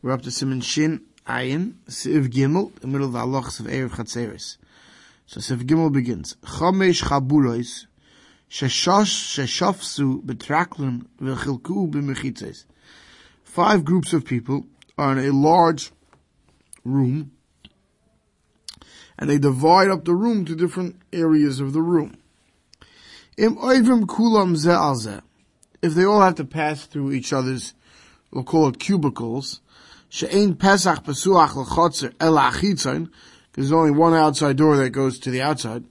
We're up to Simon Shin Ayin, Siv Gimel, the middle of the halachas of Erev Chatzeres. So Siv Gimel begins. Chomesh Chaburois, Sheshosh Sheshofsu Betraklin Vechilku B'mechitzes. Five groups of people are in a large room, and they divide up the room to different areas of the room. Im Oivim Kulam Ze If they all have to pass through each other's, we'll call it cubicles, She'ein Pesach Pesuach L'chotzer El Achitzon, there's only one outside door that goes to the outside.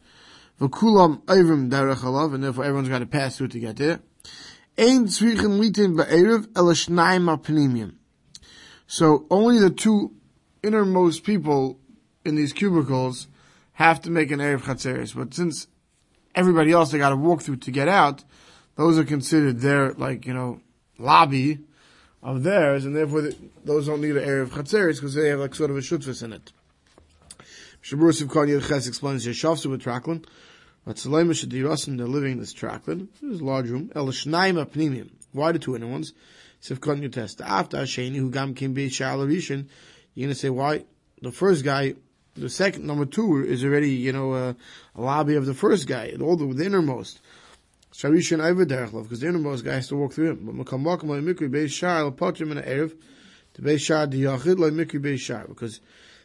V'kulam Oivim Derech Alav, and therefore everyone's got to pass through to get there. Ein Tzvichen Litin Ba'erev El Shnaim So only the two innermost people in these cubicles have to make an Erev Chatzeres. But since everybody else they got to walk through to get out, those are considered their, like, you know, lobby of theirs, and therefore the, those don't need an area of Chatzeres because they have like sort of a shutfus in it. Shabbos of Kanye Ches explains Yeshavsu with Traklin. But Salema Shadirasim, they're living in this Traklin. This large room. El Shnaim Apnimim. Why the two inner ones? Sivkon you test. After Sheni, who gam kim be Shalarishan, you're gonna say why the first guy, the second number two is already you know uh, a lobby of the first guy, all the, the innermost. Sharishan over derechlav because the innermost guy has to walk through him. But makam makam like mikri beis shar al potrim in erev to beis shar the yachid like mikri beis shar because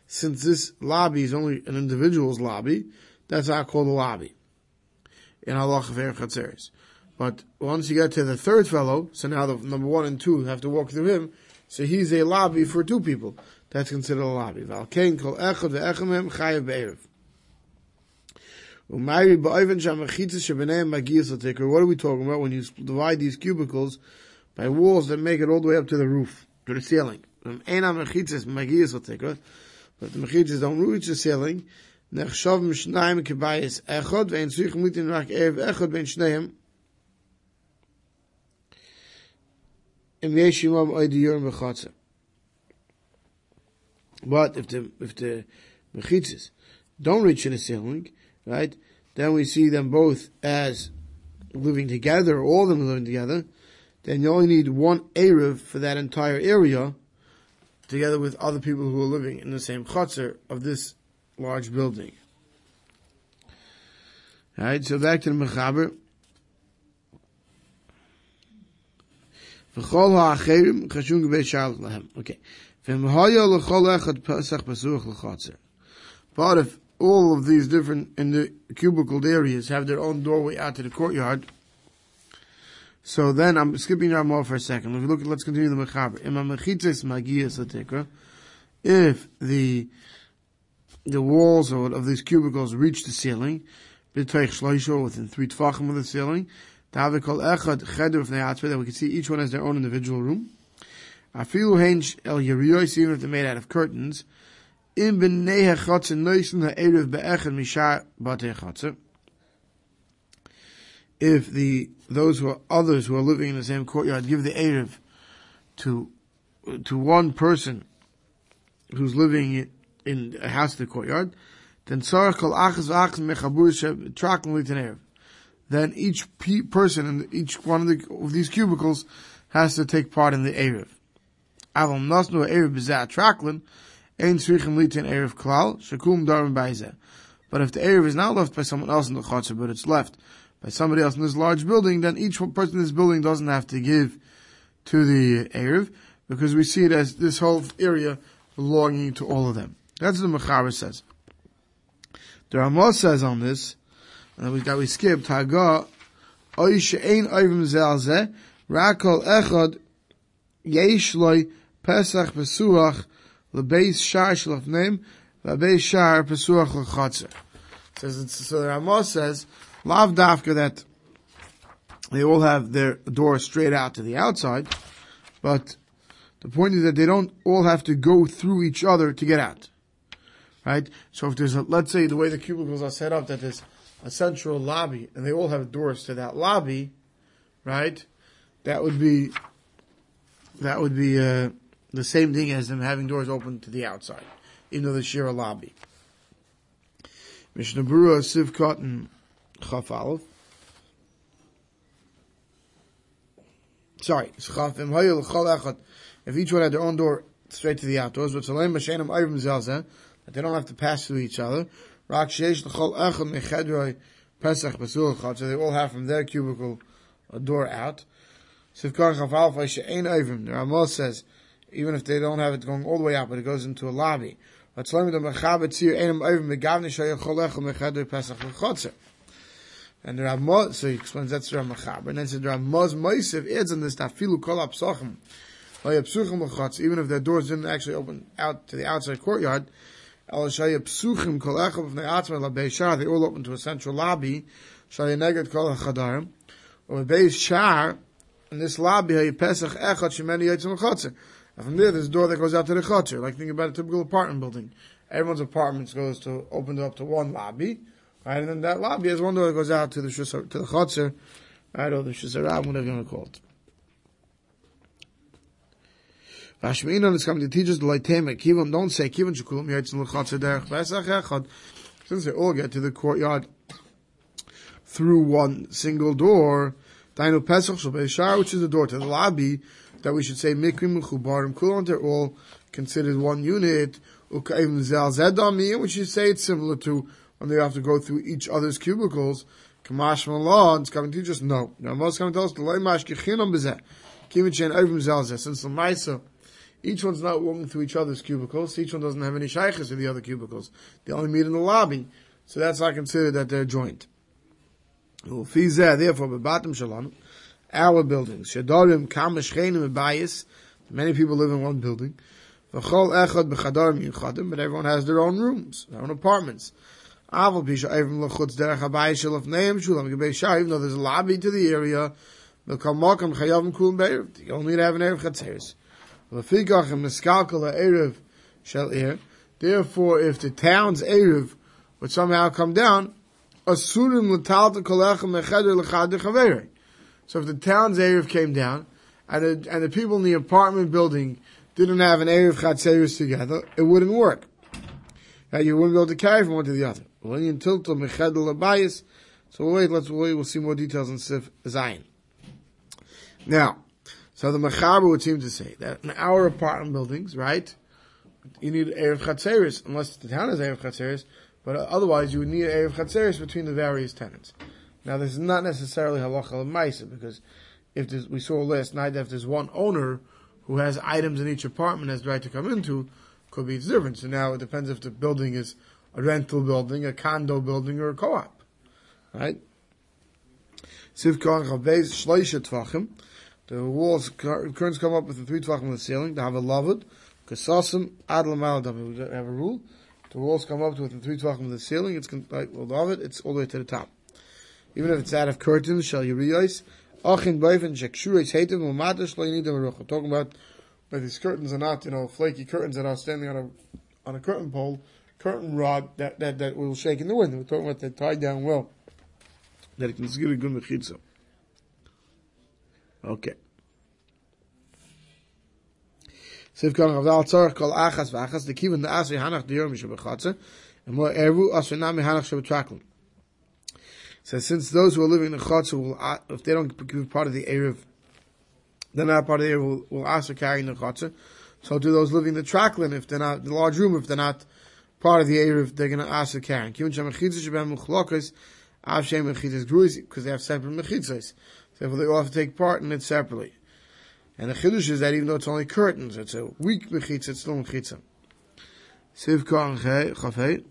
since this lobby is only an individual's lobby, that's not called a lobby in of erev chatzeres. But once you get to the third fellow, so now the number one and two have to walk through him, so he's a lobby for two people. That's considered a lobby. Valkein kol echad ve'echamem chayav be'erev. What are we talking about when you divide these cubicles by walls that make it all the way up to the roof, to the ceiling? Um, but the mechitzas don't reach the ceiling. But if the if the mechitzes don't reach the ceiling, right? Then we see them both as living together, all of them living together. Then you only need one Erev for that entire area, together with other people who are living in the same chutzner of this large building. Alright, so back to the Mechaber. וכל האחרים חשוב גבי שער להם. Okay. והם היה לכל אחד פסח פסוח לחצר. But if all of these different in the cubicled areas have their own doorway out to the courtyard. So then I'm skipping more for a second. If you look let's continue the mechaber. If the the walls of these cubicles reach the ceiling, within three tvachim of the ceiling, that we can see each one has their own individual room. Even if they're made out of curtains, mishar. If the, those who are others who are living in the same courtyard give the erev to, to one person who's living in a house in the courtyard, then. Then each pe- person in each one of, the, of these cubicles has to take part in the erev. Ein Klal, Baizeh. But if the Erev is not left by someone else in the Chatzah, but it's left by somebody else in this large building, then each person in this building doesn't have to give to the Erev, because we see it as this whole area belonging to all of them. That's what the Mechaber says. The Ramah says on this, and we we skipped Haga, she'ein oivim zelzeh, rakol echad, yesh loy, pesach besuach, lebeis shar shlafnim, lebeis shar pesuach l'chatzer. Says so the Ramah says lav dafka that they all have their door straight out to the outside, but the point is that they don't all have to go through each other to get out. Right? So if there's a, let's say the way the cubicles are set up, that there's a central lobby and they all have doors to that lobby, right? That would be, that would be, uh, the same thing as them having doors open to the outside, even though they share a lobby. Mishnah Berurah Siv Cotton Chaf. Sorry, if each one had their own door straight to the outdoors, but they don't have to pass through each other. So they all have from their cubicle a door out. Ayrim, the Ramah says, even if they don't have it going all the way out, but it goes into a lobby. And the Ramah, so he explains that's the Ramah And then the Ramah's Moisiv adds on this Tafilu Kol Apsachim. Even if their doors didn't actually open out to the outside courtyard, they all open to a central lobby. Or base shar, in this lobby, pesach echad shemeni yitzim chotzer. And from there, there's a door that goes out to the chotzer. Like think about a typical apartment building. Everyone's apartments goes to open up to one lobby. Right, and then that lobby has one door that goes out to the shusar, to the chotzer, right, or the shusarab, whatever you want to call it. Rashminon is coming to teach us the Laitema. Kivon, don't say Kivon Shekulam Yaitz L'chatzer Derech Pesach Echad. Since they all get to the courtyard through one single door, Dainu Pesach Shal Beishar, which is the door to the lobby, that we should say Mikrim Mechubarim Kulon, they're all considered one unit. Ukayim Zel Zedami, which you say it's similar to when they have to go through each other's cubicles. Kamash Mallah, it's coming to just us, no. Now, most coming to tell us, the Leimash Kichinam Bezeh. Kivon Shein Ovim Zel Since the Maisa, each one's not walking through each other's cubicles. Each one doesn't have any shaykhs to the other cubicles. They only meet in the lobby. So that's not considered that they're joint. Therefore, bebatim shalom, our buildings, shadorim kam bayis, many people live in one building, v'chol echad b'chadarim yuchadim, but everyone has their own rooms, their own apartments. Aval pisha evim l'chutz derech habayis shalaf neim shulam gebei shah, even though there's a lobby to the area, v'kal makam chayavim kulim be'erev, you only have an erev chatzeres. Er. Therefore, if the town's Erev would somehow come down, asurim So if the town's Erev came down, and the, and the people in the apartment building didn't have an Erev Chatzeris together, it wouldn't work. And you wouldn't be able to carry from one to the other. So wait, let's wait, we'll see more details in Sif Zayin. Now, so the Mechaber would seem to say that in our apartment buildings, right, you need Erev Chatzeris, unless the town has Erev Chatzeris, but otherwise you would need Erev Chatzeris between the various tenants. Now this is not necessarily halacha l'maisa, because if we saw last night that if there's one owner who has items in each apartment has the right to come into, could be different. So now it depends if the building is a rental building, a condo building, or a co-op. Right? The walls, curtains come up with the three tvachim on the ceiling. They have a lavud, kasasim, ad lamaladam. We have a rule. The walls come up with the three tvachim on the ceiling. It's like lavud. It's all the way to the top. Even if it's out of curtains, shall you realize? Achin boyfen shekshuris hatem umatash lo yinidim arucha. Talking about but these curtains are not, you know, flaky curtains that are standing on a on a curtain pole, curtain rod that that, that will shake in the wind. We're talking about that tied down well, that it can give a good mechitza. Okay. Siv kan Rav Tzarech kol achas v'achas the kivin the asri hanach the yom shabachatze and more eru asri nami hanach shabatraklin. So since those who are living in the chatzah will, uh, if they don't give part of the erev, they're not part of the erev, will, will also carry the chatzah. So do those living in the traklin, if they're not, the large room, if they're not part of the erev, they're going to ask to carry. Kivin shamachitzah shabam muchlokas, av shem mechitzas gruis, because they have separate mechitzas. Therefore, they all have to take part in it separately. And the chiddush is that even though it's only curtains, it's a weak mechitza, it's still mechitza. Siv chafei.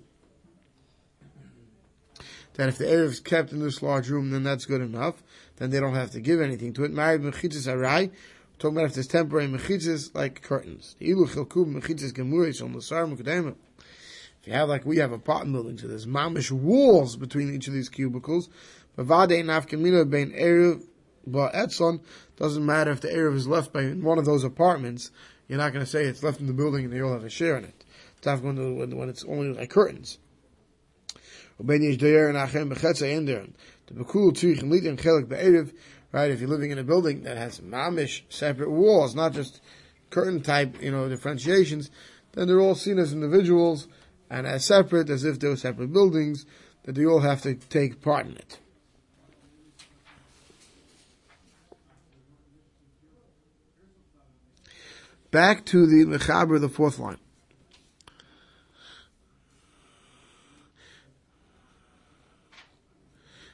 That if the Erev is kept in this large room, then that's good enough. Then they don't have to give anything to it. Married mechitzas arai. Talking about if there's temporary mechitzas like curtains. If you have like we have apartment buildings, so there's mamish walls between each of these cubicles. Doesn't matter if the Erev is left by in one of those apartments. You're not going to say it's left in the building and they all have a share in it. It's when, when it's only like curtains. Right, if you're living in a building that has mamish separate walls, not just curtain type, you know, differentiations, then they're all seen as individuals and as separate as if they were separate buildings, that they all have to take part in it. Back to the Mechaber, the fourth line.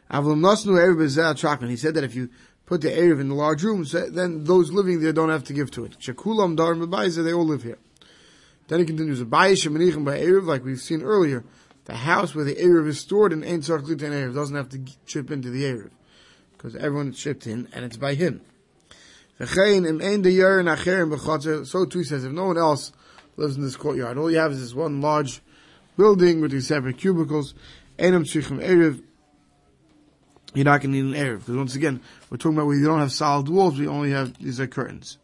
He said that if you put the Erev in the large rooms, then those living there don't have to give to it. Shekulam Dar they all live here. Then he continues, by Erev, like we've seen earlier, the house where the Erev is stored in Ein Tzarch Litan Erev doesn't have to chip into the Erev. Because everyone chipped in, and it's by him. So too says, if no one else lives in this courtyard, all you have is this one large building with these separate cubicles, Enam Tzrichim Erev, you're not going to need an Erev. Because once again, we're talking about you don't have solid walls, we only have, these are curtains.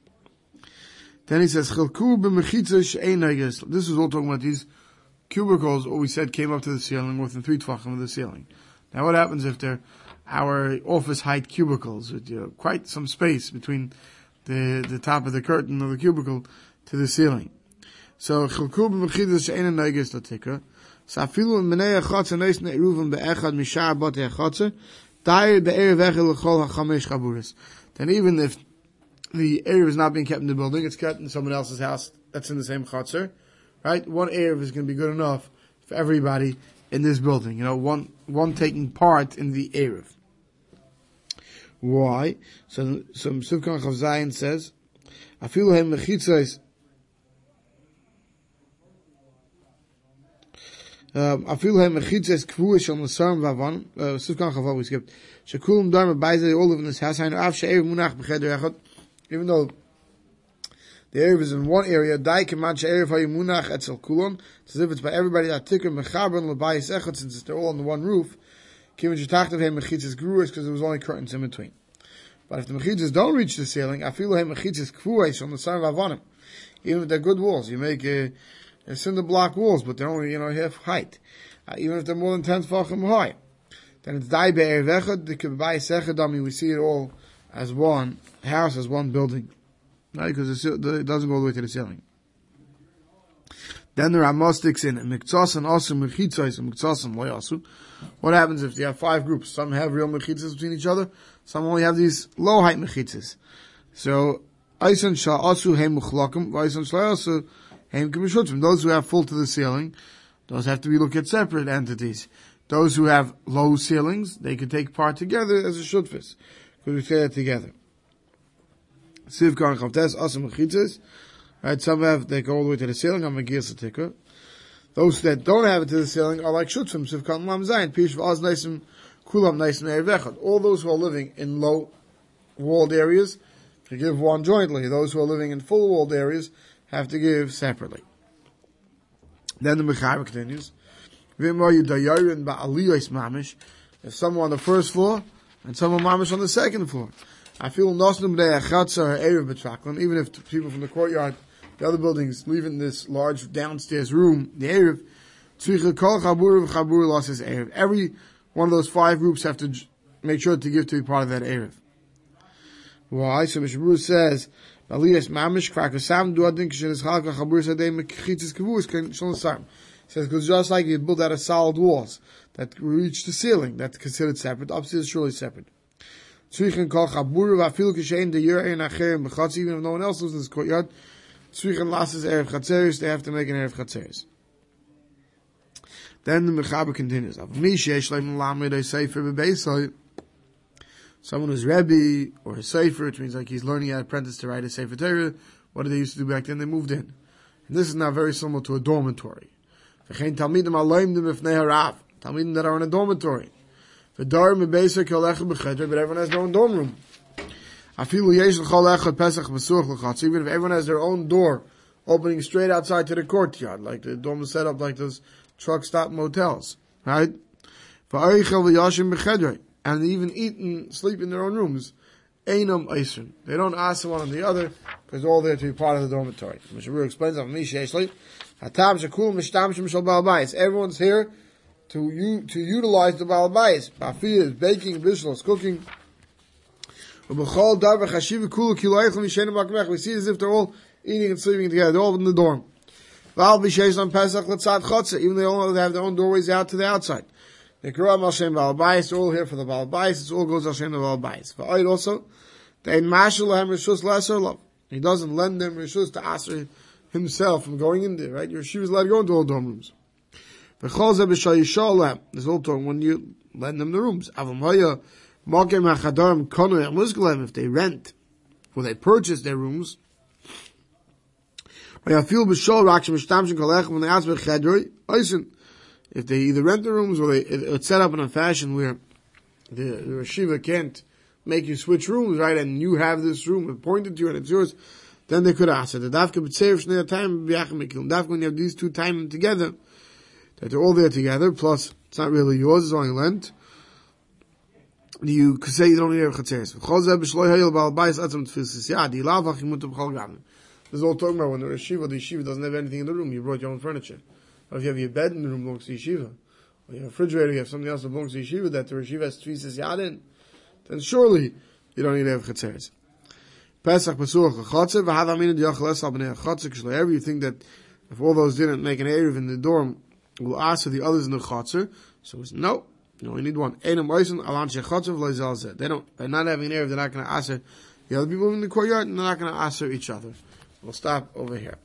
Then he says, This is all talking about these cubicles, what we said came up to the ceiling within three tvachim of the ceiling. Now what happens if they're our office height cubicles with you know, quite some space between the, the top of the curtain of the cubicle to the ceiling. So, chilku b'mechidas she'ena neigis latikra. So, afilu in menei achotze mishar Then even if the Erev is not being kept in the building, it's kept in someone else's house that's in the same chotzer, right? One Erev is going to be good enough for everybody in this building. You know, one, one taking part in the Erev. Why? So, so Sivkan of Zion says, Afilu hem mechitzais, um, Afilu hem mechitzais kvuish on the sarm vavan, uh, Sivkan Chav we skipped, baize, all in this house, Av she'ev munach b'cheder even though the Erev is in one area, Dai Keman She'erev HaYimunach Etzel Kulon, it's as if it's by everybody that Tikr Mechaber and L'bayis Echad, since they're all on one roof, Kivin Shetachtav Hem Mechitzis Gruas, because there was only curtains in between. But if the Mechitzis don't reach the ceiling, I feel Hem Mechitzis Kvuais on the side of even if they're good walls, you make a, a cinder block walls, but they're only, you know, half height. Uh, even if they're more than 10 tefachim high. Then it's Dai Be'erev Echad, the Kebayis Echad, I mean, we see it all as one house, as one building. Right? Because it doesn't go all the way to the ceiling. Then there are Ramah sticks in Miktsas and also Mechitzas and and Loyasu. What happens if you have five groups? Some have real Mechitzas between each other, some only have these low height Mechitzas. So, Aisan Shah Asu Heim Muchlakim, Aisan Shah Asu Those who have full to the ceiling, those have to be looked at separate entities. Those who have low ceilings, they can take part together as a shutfis. Because we say that together. Siv Asam Mechitzas. Right, some have, they go all the way to the ceiling, on Megir Satikra. Those that don't have it to the ceiling are like Shutzim, Siv Lam Zayin, Pish V'az Naisim, Kulam Naisim. All those who are living in low walled areas, to give one jointly. Those who are living in full walled areas have to give separately. Then the Mechaber continues. If someone on the first floor and someone mamish on the second floor. I feel nosnum even if people from the courtyard, the other buildings, leaving this large downstairs room, the erev. Every one of those five groups have to make sure to give to be part of that erev. Why? So Mishabur says, Aliyas mamish krakasam duadin kishin is chalka chabur sadei mechitzis kavus kan shalom says because just like you build out of solid walls that reach the ceiling, that's considered separate. Upstairs is surely separate. Tzrichen kol chabur v'afilu kishein de yer ein acher mechatz, even if no one else lives in this courtyard. Tzrichen lasses erev chatzeris, they have to make an erev chatzeris. Then the Mechaber continues. Someone who's Rebbe or a Sefer, which means like he's learning an apprentice to write a Sefer Torah. What did they used to do back then? They moved in. And this is now very similar to a dormitory. Talmidim that are in a dormitory. But everyone has their own dorm room. Even if everyone has their own door opening straight outside to the courtyard, like the dorm is set up like those truck stop motels, right? And they even eat and sleep in their own rooms. Einam Eisrin. They don't ask one on the other, because they're all there to be part of the dormitory. Mishabur explains, that for me, she's sleep. Everyone's here to you to utilize the balabais. Bafiyah baking, bishlos, cooking. We see as if they're all eating and sleeping together. They're all in the dorm. Even they all have their own doorways out to the outside. The Quran Hashem Balabais, they're all here for the Balabais, it all goes Hashem the Balabais. For Oid also, they marshal Lahem Rishus Lesser Love. He doesn't lend them rishus to aser himself from going in there, right? Your yeshiva is allowed to go into all dorm rooms. There's all talking when you lend them the rooms. If they rent, or they purchase their rooms, when they ask if they either rent the rooms or they, it's set up in a fashion where the, the Rashiva can't make you switch rooms, right? And you have this room appointed to you and it's yours, then they could ask it. The dafka b'tzeir shnei time b'yachim Dafka when you have these two timing together, that they're all there together, plus it's not really yours, it's only lent. You could say you don't need a gavim. This is all talking about when the yeshiva, the yeshiva doesn't have anything in the room, you brought your own furniture. Or if you have your bed in the room belongs to yeshiva, or you have a refrigerator, you have something else that belongs to yeshiva that the yeshiva has tfisis yad in, then surely you don't need to have chatzeres. Pesach Pesuach Chotzer, v'hav aminu diachal esal b'nei Chotzer, k'shle'ever, you think that if all those didn't make an Erev in the dorm, we'll ask for the others in the Chotzer, so it's no, you only need one. Einam oisen alan shechotzer v'loizalzeh. They don't, by not having an Erev, they're not going to ask the other people in the courtyard, and they're not going to ask each other. We'll stop over here.